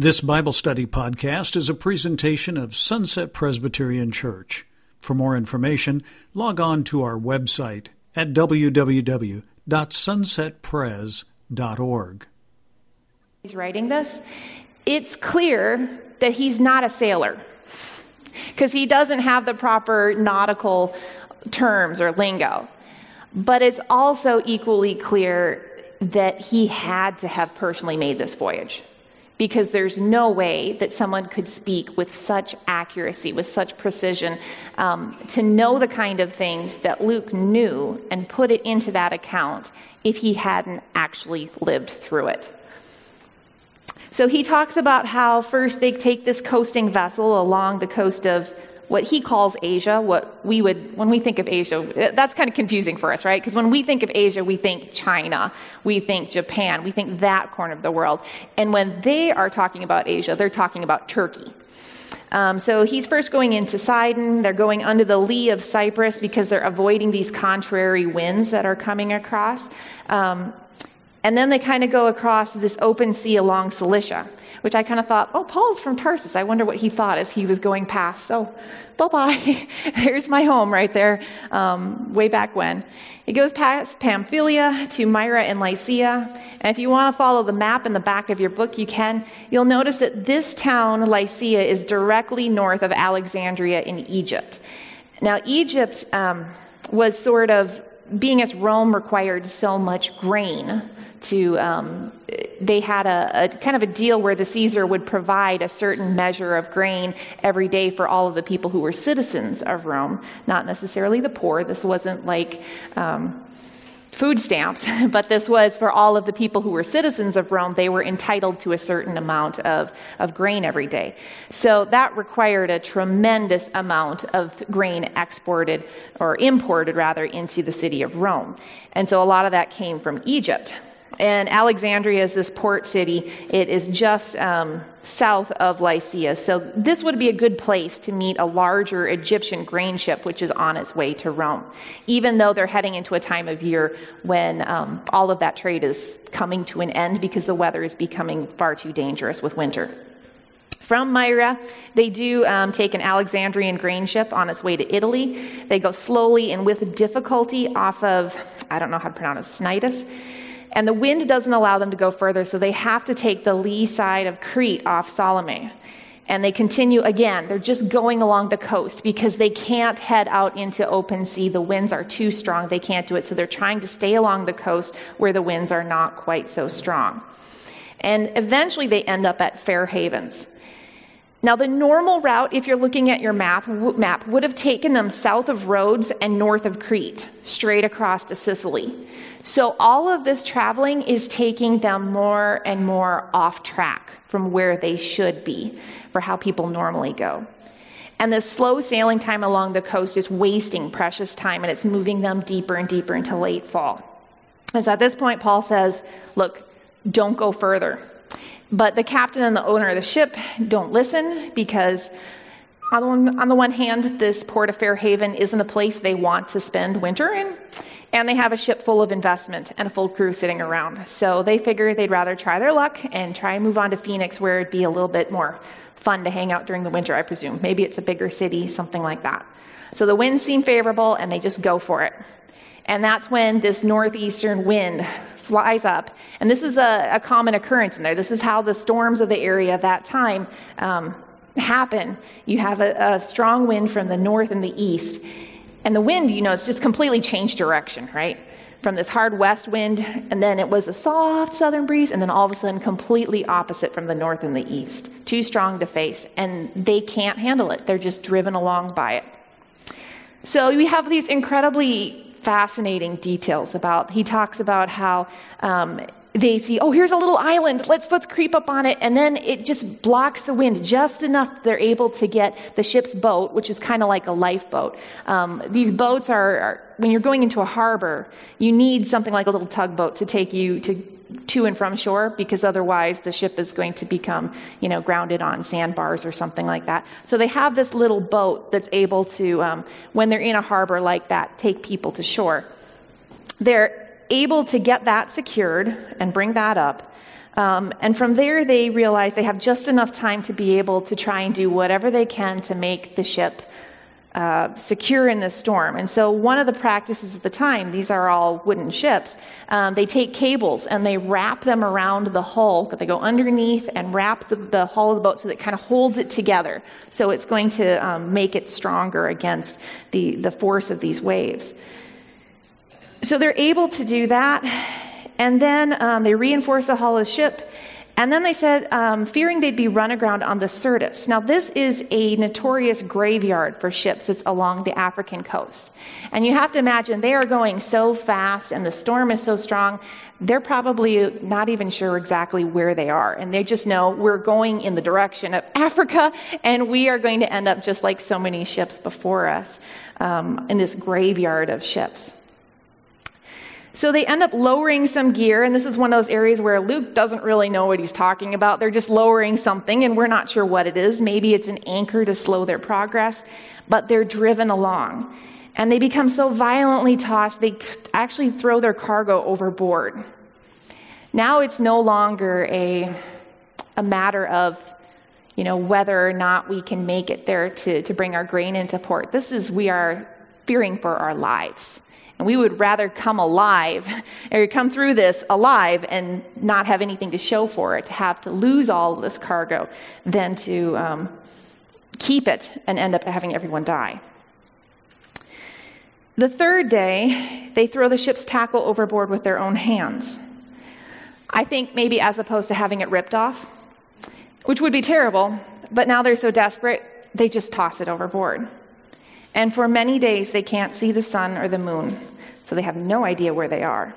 This Bible study podcast is a presentation of Sunset Presbyterian Church. For more information, log on to our website at www.sunsetpres.org. He's writing this. It's clear that he's not a sailor because he doesn't have the proper nautical terms or lingo. But it's also equally clear that he had to have personally made this voyage because there's no way that someone could speak with such accuracy, with such precision, um, to know the kind of things that Luke knew and put it into that account if he hadn't actually lived through it. So he talks about how first they take this coasting vessel along the coast of what he calls Asia, what we would, when we think of Asia, that's kind of confusing for us, right? Because when we think of Asia, we think China, we think Japan, we think that corner of the world. And when they are talking about Asia, they're talking about Turkey. Um, so he's first going into Sidon. They're going under the lee of Cyprus because they're avoiding these contrary winds that are coming across. Um, and then they kind of go across this open sea along Cilicia which I kind of thought, oh, Paul's from Tarsus. I wonder what he thought as he was going past. Oh, bye bye. There's my home right there, um, way back when. It goes past Pamphylia to Myra and Lycia. And if you want to follow the map in the back of your book, you can. You'll notice that this town, Lycia, is directly north of Alexandria in Egypt. Now, Egypt um, was sort of being as Rome required so much grain to, um, they had a, a, kind of a deal where the Caesar would provide a certain measure of grain every day for all of the people who were citizens of Rome, not necessarily the poor. This wasn't like, um, food stamps, but this was for all of the people who were citizens of Rome. They were entitled to a certain amount of, of grain every day. So that required a tremendous amount of grain exported or imported rather into the city of Rome. And so a lot of that came from Egypt. And Alexandria is this port city. It is just um, south of Lycia. So this would be a good place to meet a larger Egyptian grain ship, which is on its way to Rome, even though they're heading into a time of year when um, all of that trade is coming to an end because the weather is becoming far too dangerous with winter. From Myra, they do um, take an Alexandrian grain ship on its way to Italy. They go slowly and with difficulty off of, I don't know how to pronounce it, Cnidus and the wind doesn't allow them to go further, so they have to take the lee side of Crete off Salmone. And they continue again. They're just going along the coast because they can't head out into open sea. The winds are too strong. They can't do it. So they're trying to stay along the coast where the winds are not quite so strong. And eventually they end up at Fair Havens. Now, the normal route, if you're looking at your map, map, would have taken them south of Rhodes and north of Crete, straight across to Sicily. So, all of this traveling is taking them more and more off track from where they should be for how people normally go. And the slow sailing time along the coast is wasting precious time and it's moving them deeper and deeper into late fall. And so at this point, Paul says, Look, don't go further. But the captain and the owner of the ship don't listen because, on the, one, on the one hand, this port of Fairhaven isn't a place they want to spend winter in. And they have a ship full of investment and a full crew sitting around. So they figure they'd rather try their luck and try and move on to Phoenix, where it'd be a little bit more fun to hang out during the winter, I presume. Maybe it's a bigger city, something like that. So the winds seem favorable, and they just go for it. And that's when this northeastern wind flies up. And this is a, a common occurrence in there. This is how the storms of the area at that time um, happen. You have a, a strong wind from the north and the east. And the wind, you know, it's just completely changed direction, right? From this hard west wind, and then it was a soft southern breeze, and then all of a sudden, completely opposite from the north and the east. Too strong to face, and they can't handle it. They're just driven along by it. So we have these incredibly fascinating details about. He talks about how um, they see, oh, here's a little island. Let's let's creep up on it, and then it just blocks the wind just enough. They're able to get the ship's boat, which is kind of like a lifeboat. Um, these boats are, are when you're going into a harbor, you need something like a little tugboat to take you to to and from shore because otherwise the ship is going to become, you know, grounded on sandbars or something like that. So they have this little boat that's able to, um, when they're in a harbor like that, take people to shore. They're able to get that secured and bring that up. Um, and from there, they realize they have just enough time to be able to try and do whatever they can to make the ship uh, secure in the storm. And so, one of the practices at the time, these are all wooden ships, um, they take cables and they wrap them around the hull. They go underneath and wrap the, the hull of the boat so that it kind of holds it together. So, it's going to um, make it stronger against the, the force of these waves. So, they're able to do that. And then um, they reinforce the hull of the ship and then they said, um, fearing they'd be run aground on the Syrtis. Now, this is a notorious graveyard for ships that's along the African coast. And you have to imagine they are going so fast and the storm is so strong, they're probably not even sure exactly where they are. And they just know we're going in the direction of Africa and we are going to end up just like so many ships before us um, in this graveyard of ships. So they end up lowering some gear, and this is one of those areas where Luke doesn't really know what he's talking about. They're just lowering something, and we're not sure what it is. Maybe it's an anchor to slow their progress, but they're driven along. And they become so violently tossed, they actually throw their cargo overboard. Now it's no longer a, a matter of you know, whether or not we can make it there to, to bring our grain into port. This is, we are fearing for our lives. And we would rather come alive, or come through this alive and not have anything to show for it, to have to lose all of this cargo, than to um, keep it and end up having everyone die. The third day, they throw the ship's tackle overboard with their own hands. I think maybe as opposed to having it ripped off, which would be terrible, but now they're so desperate, they just toss it overboard. And for many days, they can't see the sun or the moon, so they have no idea where they are.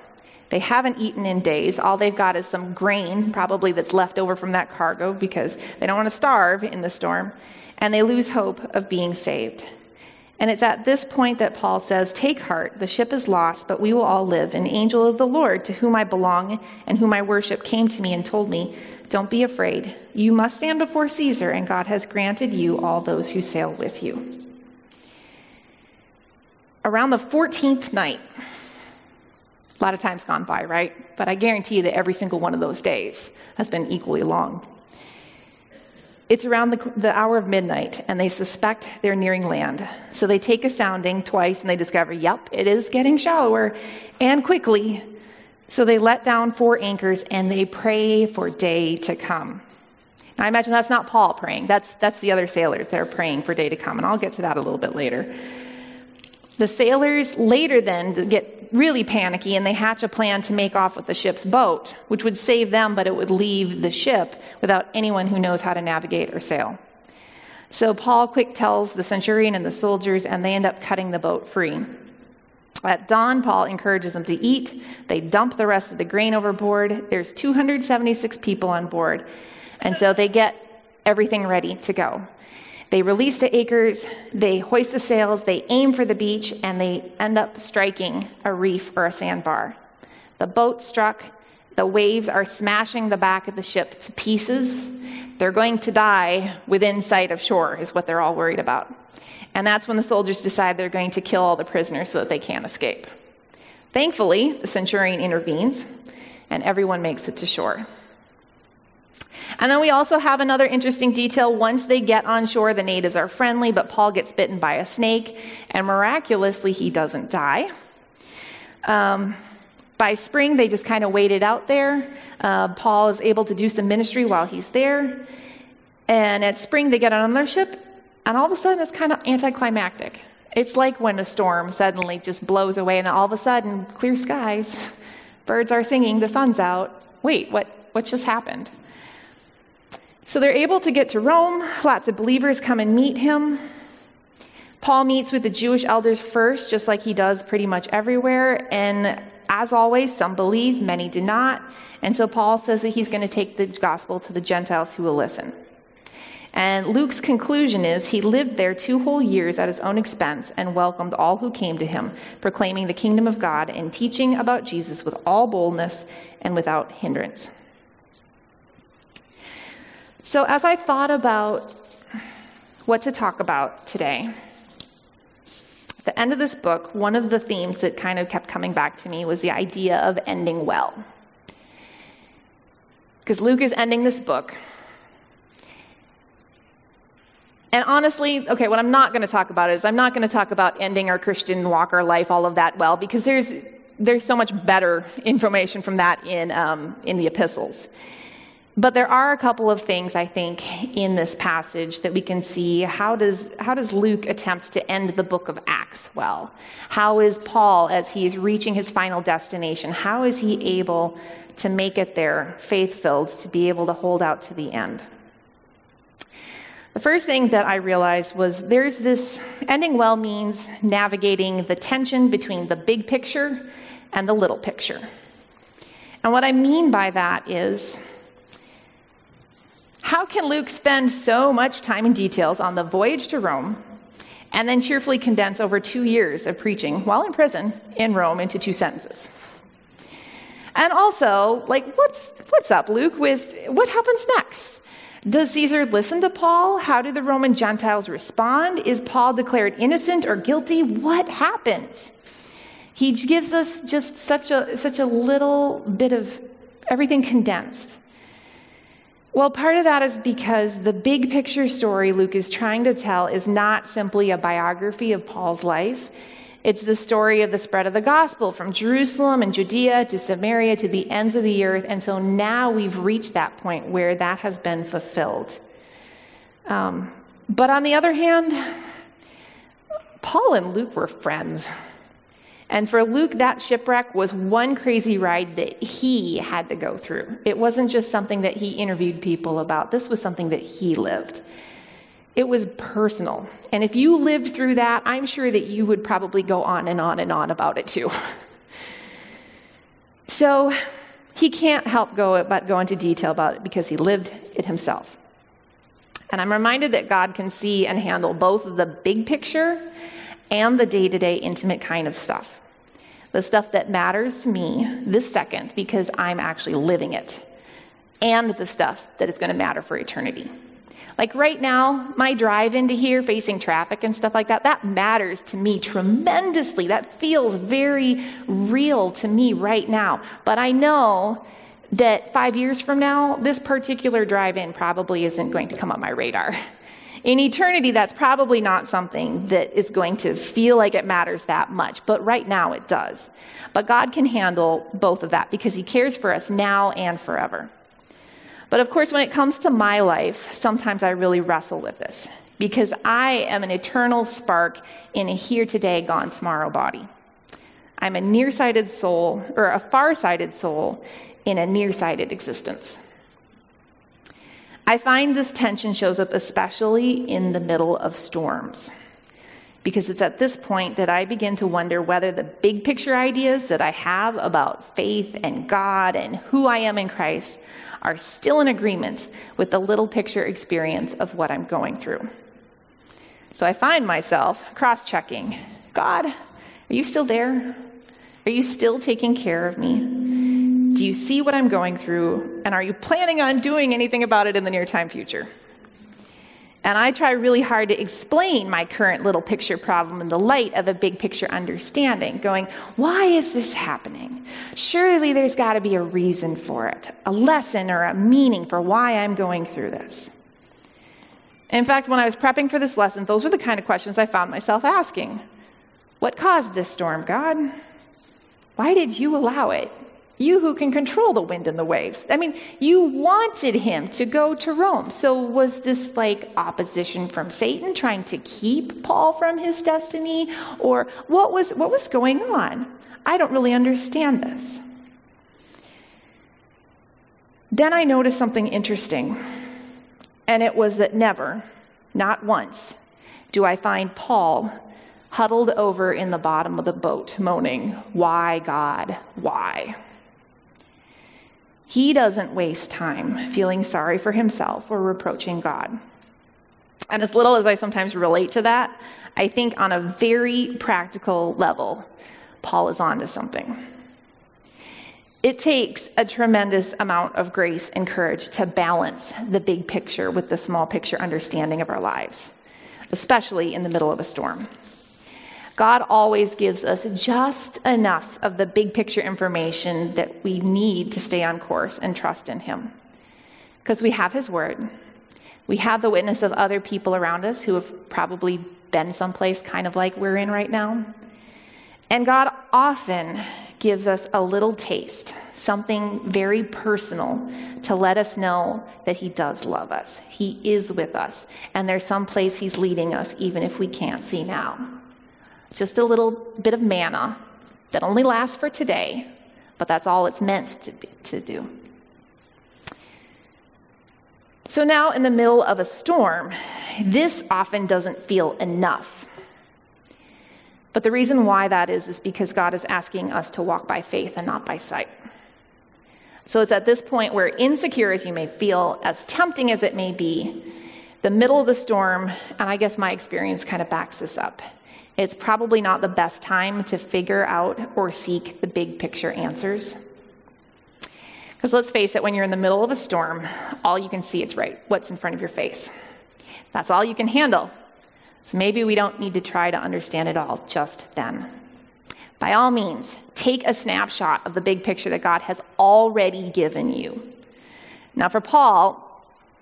They haven't eaten in days. All they've got is some grain, probably that's left over from that cargo, because they don't want to starve in the storm. And they lose hope of being saved. And it's at this point that Paul says, Take heart, the ship is lost, but we will all live. An angel of the Lord, to whom I belong and whom I worship, came to me and told me, Don't be afraid. You must stand before Caesar, and God has granted you all those who sail with you around the 14th night, a lot of time's gone by, right? But I guarantee you that every single one of those days has been equally long. It's around the, the, hour of midnight, and they suspect they're nearing land. So they take a sounding twice, and they discover, yep, it is getting shallower, and quickly. So they let down four anchors, and they pray for day to come. I imagine that's not Paul praying. That's, that's the other sailors that are praying for day to come, and I'll get to that a little bit later. The sailors later then get really panicky and they hatch a plan to make off with the ship's boat, which would save them, but it would leave the ship without anyone who knows how to navigate or sail. So Paul quick tells the centurion and the soldiers, and they end up cutting the boat free. At dawn, Paul encourages them to eat. They dump the rest of the grain overboard. There's 276 people on board. And so they get everything ready to go. They release the anchors, they hoist the sails, they aim for the beach, and they end up striking a reef or a sandbar. The boat struck, the waves are smashing the back of the ship to pieces. They're going to die within sight of shore, is what they're all worried about. And that's when the soldiers decide they're going to kill all the prisoners so that they can't escape. Thankfully, the centurion intervenes, and everyone makes it to shore. And then we also have another interesting detail. Once they get on shore, the natives are friendly, but Paul gets bitten by a snake, and miraculously, he doesn't die. Um, by spring, they just kind of waited out there. Uh, Paul is able to do some ministry while he's there. And at spring, they get on their ship, and all of a sudden, it's kind of anticlimactic. It's like when a storm suddenly just blows away, and all of a sudden, clear skies, birds are singing, the sun's out. Wait, what, what just happened? So they're able to get to Rome. Lots of believers come and meet him. Paul meets with the Jewish elders first, just like he does pretty much everywhere. And as always, some believe, many do not. And so Paul says that he's going to take the gospel to the Gentiles who will listen. And Luke's conclusion is he lived there two whole years at his own expense and welcomed all who came to him, proclaiming the kingdom of God and teaching about Jesus with all boldness and without hindrance. So, as I thought about what to talk about today, at the end of this book, one of the themes that kind of kept coming back to me was the idea of ending well. because Luke is ending this book. And honestly, okay, what I'm not going to talk about is I'm not going to talk about ending our Christian walk, our life, all of that well, because there's there's so much better information from that in um, in the epistles. But there are a couple of things I think in this passage that we can see. How does, how does Luke attempt to end the book of Acts well? How is Paul, as he is reaching his final destination, how is he able to make it there, faith filled, to be able to hold out to the end? The first thing that I realized was there's this ending well means navigating the tension between the big picture and the little picture. And what I mean by that is how can Luke spend so much time and details on the voyage to Rome and then cheerfully condense over two years of preaching while in prison in Rome into two sentences? And also, like, what's, what's up, Luke, with what happens next? Does Caesar listen to Paul? How do the Roman Gentiles respond? Is Paul declared innocent or guilty? What happens? He gives us just such a, such a little bit of everything condensed. Well, part of that is because the big picture story Luke is trying to tell is not simply a biography of Paul's life. It's the story of the spread of the gospel from Jerusalem and Judea to Samaria to the ends of the earth. And so now we've reached that point where that has been fulfilled. Um, but on the other hand, Paul and Luke were friends. And for Luke, that shipwreck was one crazy ride that he had to go through. It wasn't just something that he interviewed people about, this was something that he lived. It was personal. And if you lived through that, I'm sure that you would probably go on and on and on about it too. so he can't help go but go into detail about it because he lived it himself. And I'm reminded that God can see and handle both the big picture and the day to day intimate kind of stuff the stuff that matters to me this second because I'm actually living it, and the stuff that is going to matter for eternity. Like right now, my drive into here facing traffic and stuff like that, that matters to me tremendously. That feels very real to me right now. But I know that five years from now, this particular drive in probably isn't going to come on my radar. In eternity, that's probably not something that is going to feel like it matters that much, but right now it does. But God can handle both of that because He cares for us now and forever. But of course, when it comes to my life, sometimes I really wrestle with this because I am an eternal spark in a here today, gone tomorrow body. I'm a nearsighted soul, or a far-sighted soul in a nearsighted existence. I find this tension shows up especially in the middle of storms. Because it's at this point that I begin to wonder whether the big picture ideas that I have about faith and God and who I am in Christ are still in agreement with the little picture experience of what I'm going through. So I find myself cross checking God, are you still there? Are you still taking care of me? Do you see what I'm going through? And are you planning on doing anything about it in the near time future? And I try really hard to explain my current little picture problem in the light of a big picture understanding, going, why is this happening? Surely there's got to be a reason for it, a lesson or a meaning for why I'm going through this. In fact, when I was prepping for this lesson, those were the kind of questions I found myself asking. What caused this storm, God? Why did you allow it? You who can control the wind and the waves. I mean, you wanted him to go to Rome. So was this like opposition from Satan trying to keep Paul from his destiny? Or what was, what was going on? I don't really understand this. Then I noticed something interesting. And it was that never, not once, do I find Paul huddled over in the bottom of the boat, moaning, Why, God, why? He doesn't waste time feeling sorry for himself or reproaching God. And as little as I sometimes relate to that, I think on a very practical level, Paul is on to something. It takes a tremendous amount of grace and courage to balance the big picture with the small picture understanding of our lives, especially in the middle of a storm. God always gives us just enough of the big picture information that we need to stay on course and trust in Him. Because we have His Word, we have the witness of other people around us who have probably been someplace kind of like we're in right now. And God often gives us a little taste, something very personal, to let us know that He does love us. He is with us. And there's some place He's leading us, even if we can't see now. Just a little bit of manna that only lasts for today, but that's all it's meant to, be, to do. So now, in the middle of a storm, this often doesn't feel enough. But the reason why that is, is because God is asking us to walk by faith and not by sight. So it's at this point where, insecure as you may feel, as tempting as it may be, the middle of the storm, and I guess my experience kind of backs this up, it's probably not the best time to figure out or seek the big picture answers. Because let's face it, when you're in the middle of a storm, all you can see is right, what's in front of your face. That's all you can handle. So maybe we don't need to try to understand it all just then. By all means, take a snapshot of the big picture that God has already given you. Now, for Paul,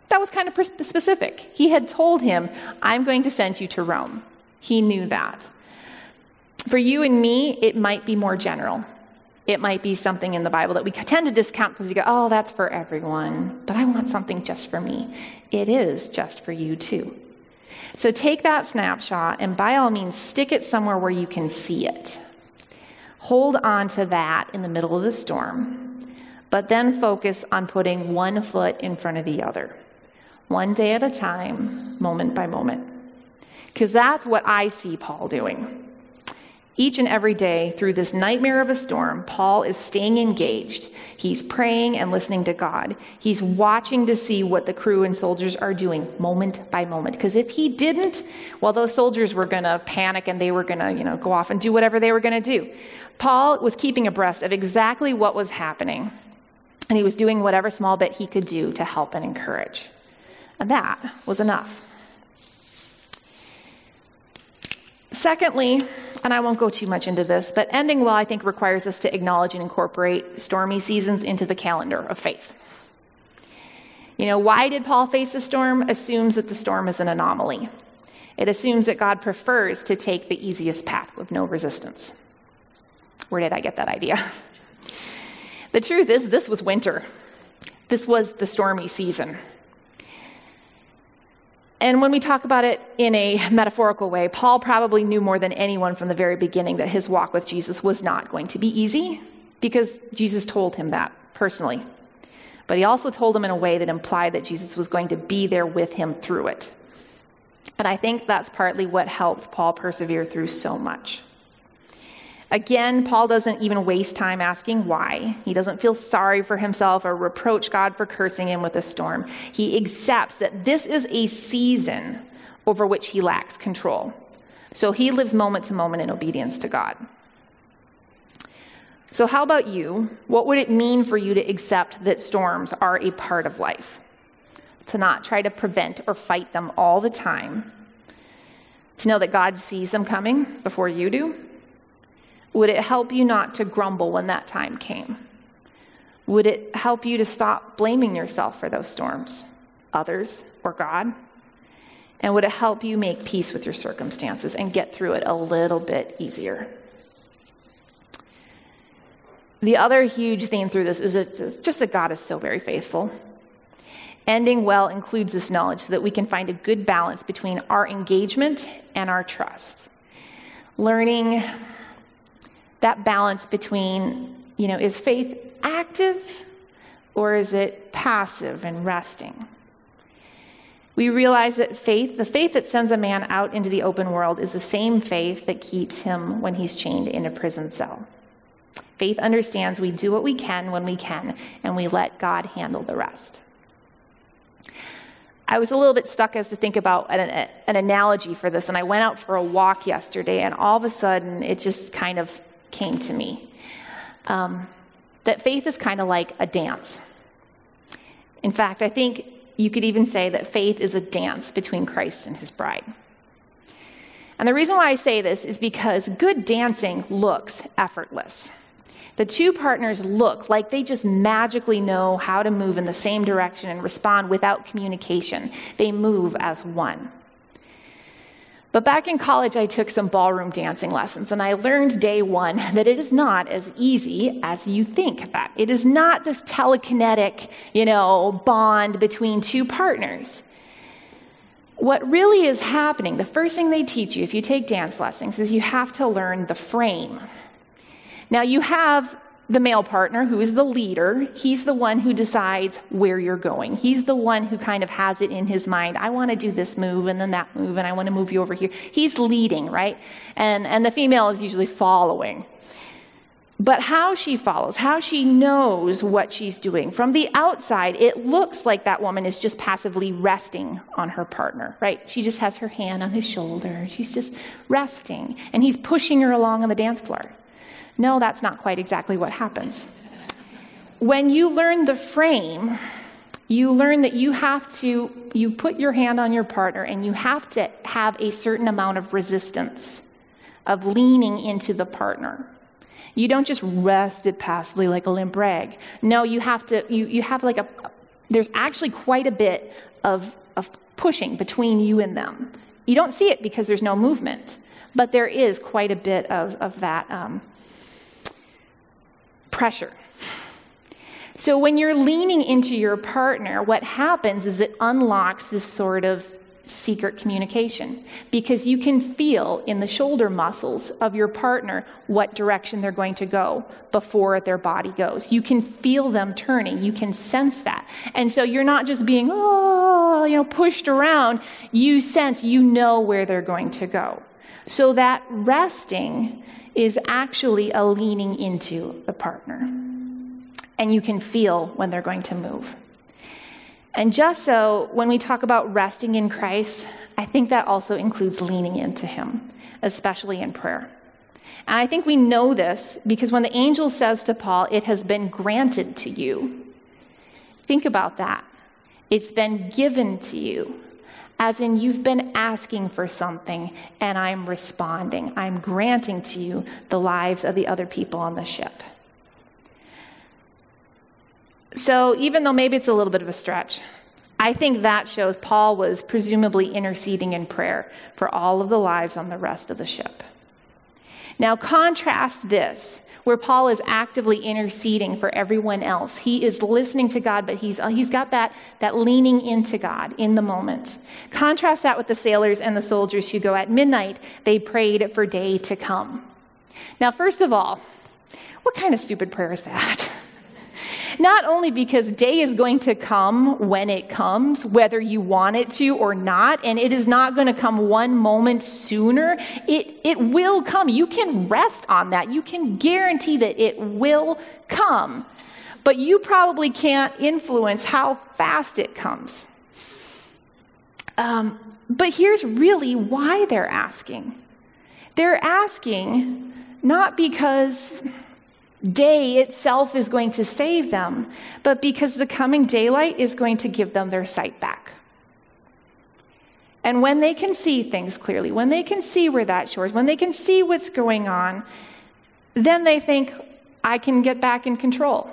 that was kind of specific. He had told him, I'm going to send you to Rome. He knew that. For you and me, it might be more general. It might be something in the Bible that we tend to discount because we go, oh, that's for everyone, but I want something just for me. It is just for you too. So take that snapshot and by all means stick it somewhere where you can see it. Hold on to that in the middle of the storm, but then focus on putting one foot in front of the other, one day at a time, moment by moment. Because that's what I see Paul doing. Each and every day through this nightmare of a storm, Paul is staying engaged. He's praying and listening to God. He's watching to see what the crew and soldiers are doing moment by moment. Because if he didn't, well, those soldiers were going to panic and they were going to, you know, go off and do whatever they were going to do. Paul was keeping abreast of exactly what was happening. And he was doing whatever small bit he could do to help and encourage. And that was enough. Secondly, and I won't go too much into this, but ending well, I think, requires us to acknowledge and incorporate stormy seasons into the calendar of faith. You know, why did Paul face a storm? Assumes that the storm is an anomaly. It assumes that God prefers to take the easiest path with no resistance. Where did I get that idea? the truth is, this was winter. This was the stormy season. And when we talk about it in a metaphorical way, Paul probably knew more than anyone from the very beginning that his walk with Jesus was not going to be easy because Jesus told him that personally. But he also told him in a way that implied that Jesus was going to be there with him through it. And I think that's partly what helped Paul persevere through so much. Again, Paul doesn't even waste time asking why. He doesn't feel sorry for himself or reproach God for cursing him with a storm. He accepts that this is a season over which he lacks control. So he lives moment to moment in obedience to God. So, how about you? What would it mean for you to accept that storms are a part of life? To not try to prevent or fight them all the time. To know that God sees them coming before you do would it help you not to grumble when that time came? Would it help you to stop blaming yourself for those storms, others, or God? And would it help you make peace with your circumstances and get through it a little bit easier? The other huge theme through this is just that God is so very faithful. Ending well includes this knowledge so that we can find a good balance between our engagement and our trust. Learning that balance between, you know, is faith active or is it passive and resting? We realize that faith, the faith that sends a man out into the open world, is the same faith that keeps him when he's chained in a prison cell. Faith understands we do what we can when we can, and we let God handle the rest. I was a little bit stuck as to think about an, an, analogy for this, and I went out for a walk yesterday, and all of a sudden it just kind of came to me. Um, that faith is kind of like a dance. In fact, I think you could even say that faith is a dance between Christ and his bride. And the reason why I say this is because good dancing looks effortless. the two partners look like they just magically know how to move in the same direction and respond without communication. They move as one. But back in college, I took some ballroom dancing lessons, and I learned day one that it is not as easy as you think that. It is not this telekinetic, you know, bond between two partners. What really is happening, the first thing they teach you if you take dance lessons is you have to learn the frame. Now, you have the male partner, who is the leader, he's the one who decides where you're going. He's the one who kind of has it in his mind. I want to do this move and then that move, and I want to move you over here. He's leading, right? And, and the female is usually following. But how she follows, how she knows what she's doing. From the outside, it looks like that woman is just passively resting on her partner, right? She just has her hand on his shoulder. She's just resting. And he's pushing her along on the dance floor. No, that's not quite exactly what happens. When you learn the frame, you learn that you have to you put your hand on your partner and you have to have a certain amount of resistance of leaning into the partner. You don't just rest it passively like a limp rag. No you have to you, you have like a there's actually quite a bit of of pushing between you and them. You don't see it because there's no movement but there is quite a bit of, of that um, pressure. So when you're leaning into your partner, what happens is it unlocks this sort of secret communication because you can feel in the shoulder muscles of your partner what direction they're going to go before their body goes. You can feel them turning. You can sense that. And so you're not just being, oh, you know, pushed around. You sense, you know where they're going to go. So that resting is actually a leaning into the partner. And you can feel when they're going to move. And just so, when we talk about resting in Christ, I think that also includes leaning into Him, especially in prayer. And I think we know this because when the angel says to Paul, It has been granted to you, think about that. It's been given to you as in you've been asking for something and I'm responding. I'm granting to you the lives of the other people on the ship. So, even though maybe it's a little bit of a stretch, I think that shows Paul was presumably interceding in prayer for all of the lives on the rest of the ship. Now, contrast this where Paul is actively interceding for everyone else. He is listening to God, but he's, uh, he's got that, that leaning into God in the moment. Contrast that with the sailors and the soldiers who go at midnight, they prayed for day to come. Now, first of all, what kind of stupid prayer is that? Not only because day is going to come when it comes, whether you want it to or not, and it is not going to come one moment sooner. It, it will come. You can rest on that. You can guarantee that it will come. But you probably can't influence how fast it comes. Um, but here's really why they're asking. They're asking not because day itself is going to save them, but because the coming daylight is going to give them their sight back. And when they can see things clearly, when they can see where that shore is, when they can see what's going on, then they think, I can get back in control.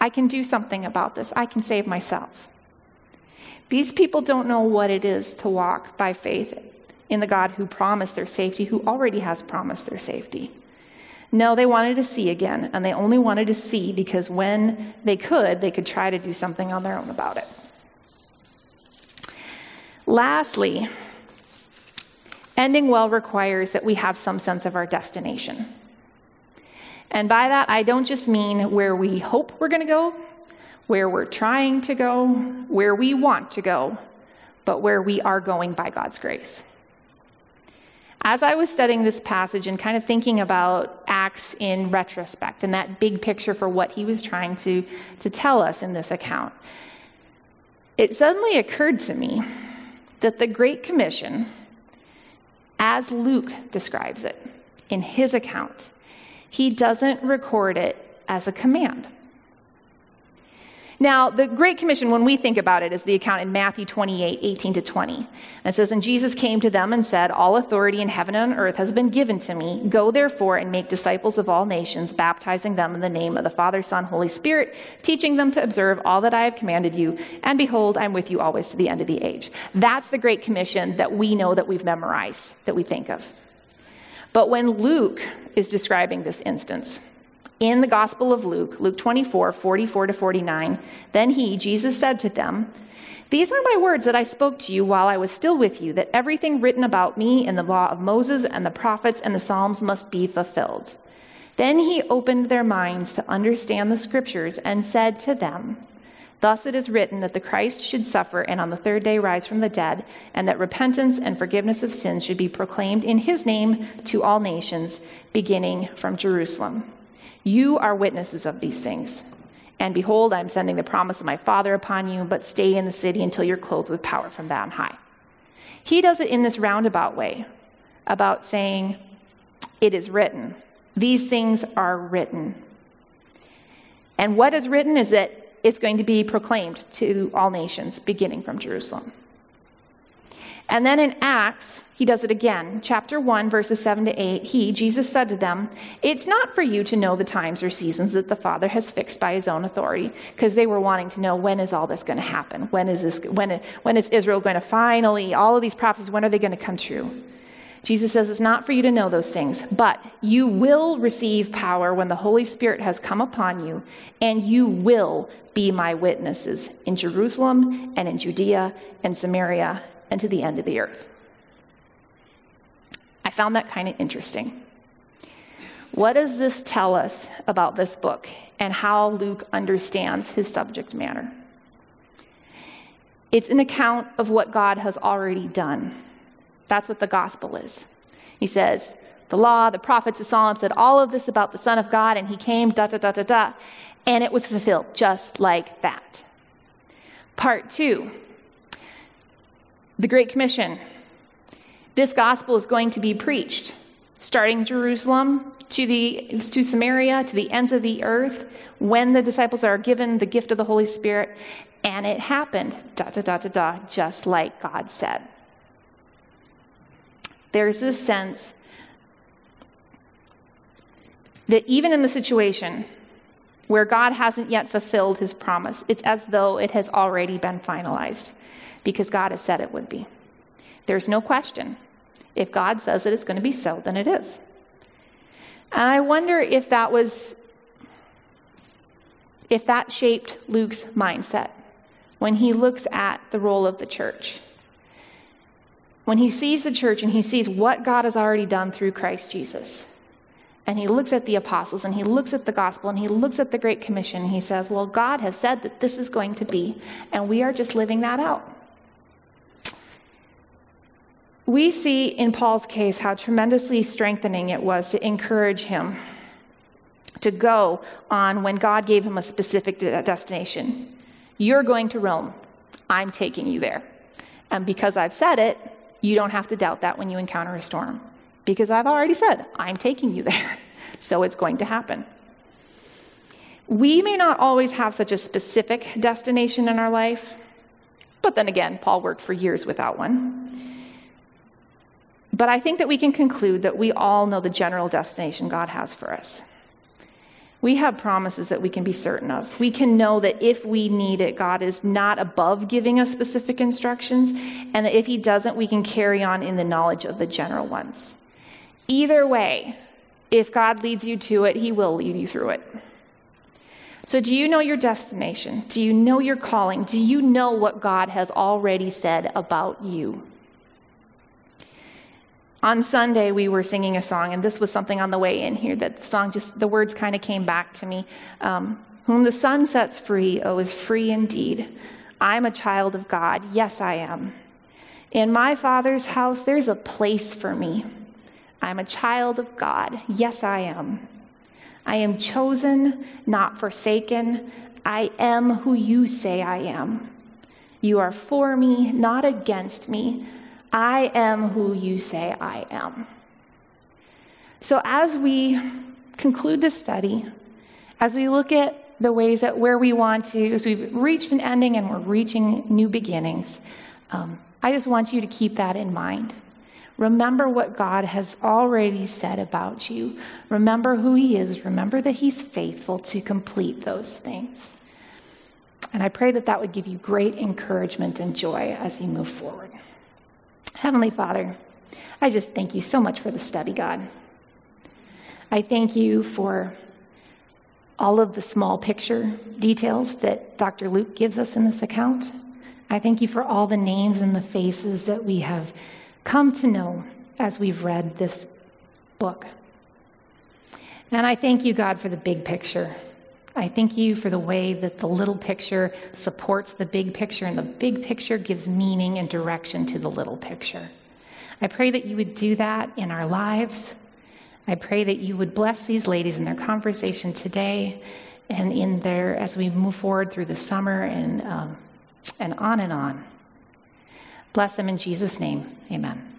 I can do something about this. I can save myself. These people don't know what it is to walk by faith in the God who promised their safety, who already has promised their safety. No, they wanted to see again, and they only wanted to see because when they could, they could try to do something on their own about it. Lastly, ending well requires that we have some sense of our destination. And by that, I don't just mean where we hope we're going to go, where we're trying to go, where we want to go, but where we are going by God's grace. As I was studying this passage and kind of thinking about Acts in retrospect and that big picture for what he was trying to, to tell us in this account, it suddenly occurred to me that the Great Commission, as Luke describes it in his account, he doesn't record it as a command. Now, the Great Commission, when we think about it, is the account in Matthew 28, 18 to 20. And it says, And Jesus came to them and said, All authority in heaven and on earth has been given to me. Go therefore and make disciples of all nations, baptizing them in the name of the Father, Son, Holy Spirit, teaching them to observe all that I have commanded you. And behold, I'm with you always to the end of the age. That's the Great Commission that we know that we've memorized, that we think of. But when Luke is describing this instance, in the Gospel of Luke, Luke 24, 44 to 49, then he, Jesus, said to them, These are my words that I spoke to you while I was still with you, that everything written about me in the law of Moses and the prophets and the Psalms must be fulfilled. Then he opened their minds to understand the scriptures and said to them, Thus it is written that the Christ should suffer and on the third day rise from the dead, and that repentance and forgiveness of sins should be proclaimed in his name to all nations, beginning from Jerusalem. You are witnesses of these things. And behold, I am sending the promise of my Father upon you, but stay in the city until you're clothed with power from on high. He does it in this roundabout way about saying, It is written. These things are written. And what is written is that it's going to be proclaimed to all nations, beginning from Jerusalem. And then in Acts, he does it again. Chapter 1, verses 7 to 8. He, Jesus, said to them, It's not for you to know the times or seasons that the Father has fixed by his own authority, because they were wanting to know when is all this going to happen? When is, this, when, when is Israel going to finally, all of these prophecies, when are they going to come true? Jesus says it's not for you to know those things, but you will receive power when the Holy Spirit has come upon you, and you will be my witnesses in Jerusalem and in Judea and Samaria and to the end of the earth. I found that kind of interesting. What does this tell us about this book and how Luke understands his subject matter? It's an account of what God has already done. That's what the gospel is. He says, the law, the prophets, the Psalms said all of this about the Son of God, and he came, da da da da da. And it was fulfilled just like that. Part two the Great Commission. This gospel is going to be preached, starting Jerusalem to, the, to Samaria, to the ends of the earth, when the disciples are given the gift of the Holy Spirit. And it happened, da da da da da, just like God said. There's this sense that even in the situation where God hasn't yet fulfilled his promise, it's as though it has already been finalized because God has said it would be. There's no question. If God says it's going to be so, then it is. And I wonder if that was, if that shaped Luke's mindset when he looks at the role of the church. When he sees the church and he sees what God has already done through Christ Jesus, and he looks at the apostles and he looks at the gospel and he looks at the Great Commission, he says, Well, God has said that this is going to be, and we are just living that out we see in Paul's case how tremendously strengthening it was to encourage him to go on when God gave him a specific destination. You're going to Rome. I'm taking you there. And because I've said it, you don't have to doubt that when you encounter a storm. Because I've already said, I'm taking you there. So it's going to happen. We may not always have such a specific destination in our life, but then again, Paul worked for years without one. But I think that we can conclude that we all know the general destination God has for us. We have promises that we can be certain of. We can know that if we need it, God is not above giving us specific instructions, and that if He doesn't, we can carry on in the knowledge of the general ones. Either way, if God leads you to it, He will lead you through it. So, do you know your destination? Do you know your calling? Do you know what God has already said about you? On Sunday, we were singing a song, and this was something on the way in here that the song just, the words kind of came back to me. Um, Whom the Son sets free, oh, is free indeed. I'm a child of God. Yes, I am. In my Father's house, there's a place for me. I'm a child of God. Yes, I am. I am chosen, not forsaken. I am who you say I am. You are for me, not against me. I am who you say I am. So, as we conclude this study, as we look at the ways that where we want to, as we've reached an ending and we're reaching new beginnings, um, I just want you to keep that in mind. Remember what God has already said about you. Remember who He is. Remember that He's faithful to complete those things. And I pray that that would give you great encouragement and joy as you move forward. Heavenly Father, I just thank you so much for the study, God. I thank you for all of the small picture details that Dr. Luke gives us in this account. I thank you for all the names and the faces that we have come to know as we've read this book. And I thank you, God, for the big picture. I thank you for the way that the little picture supports the big picture, and the big picture gives meaning and direction to the little picture. I pray that you would do that in our lives. I pray that you would bless these ladies in their conversation today and in their as we move forward through the summer and um, and on and on. Bless them in Jesus' name. Amen.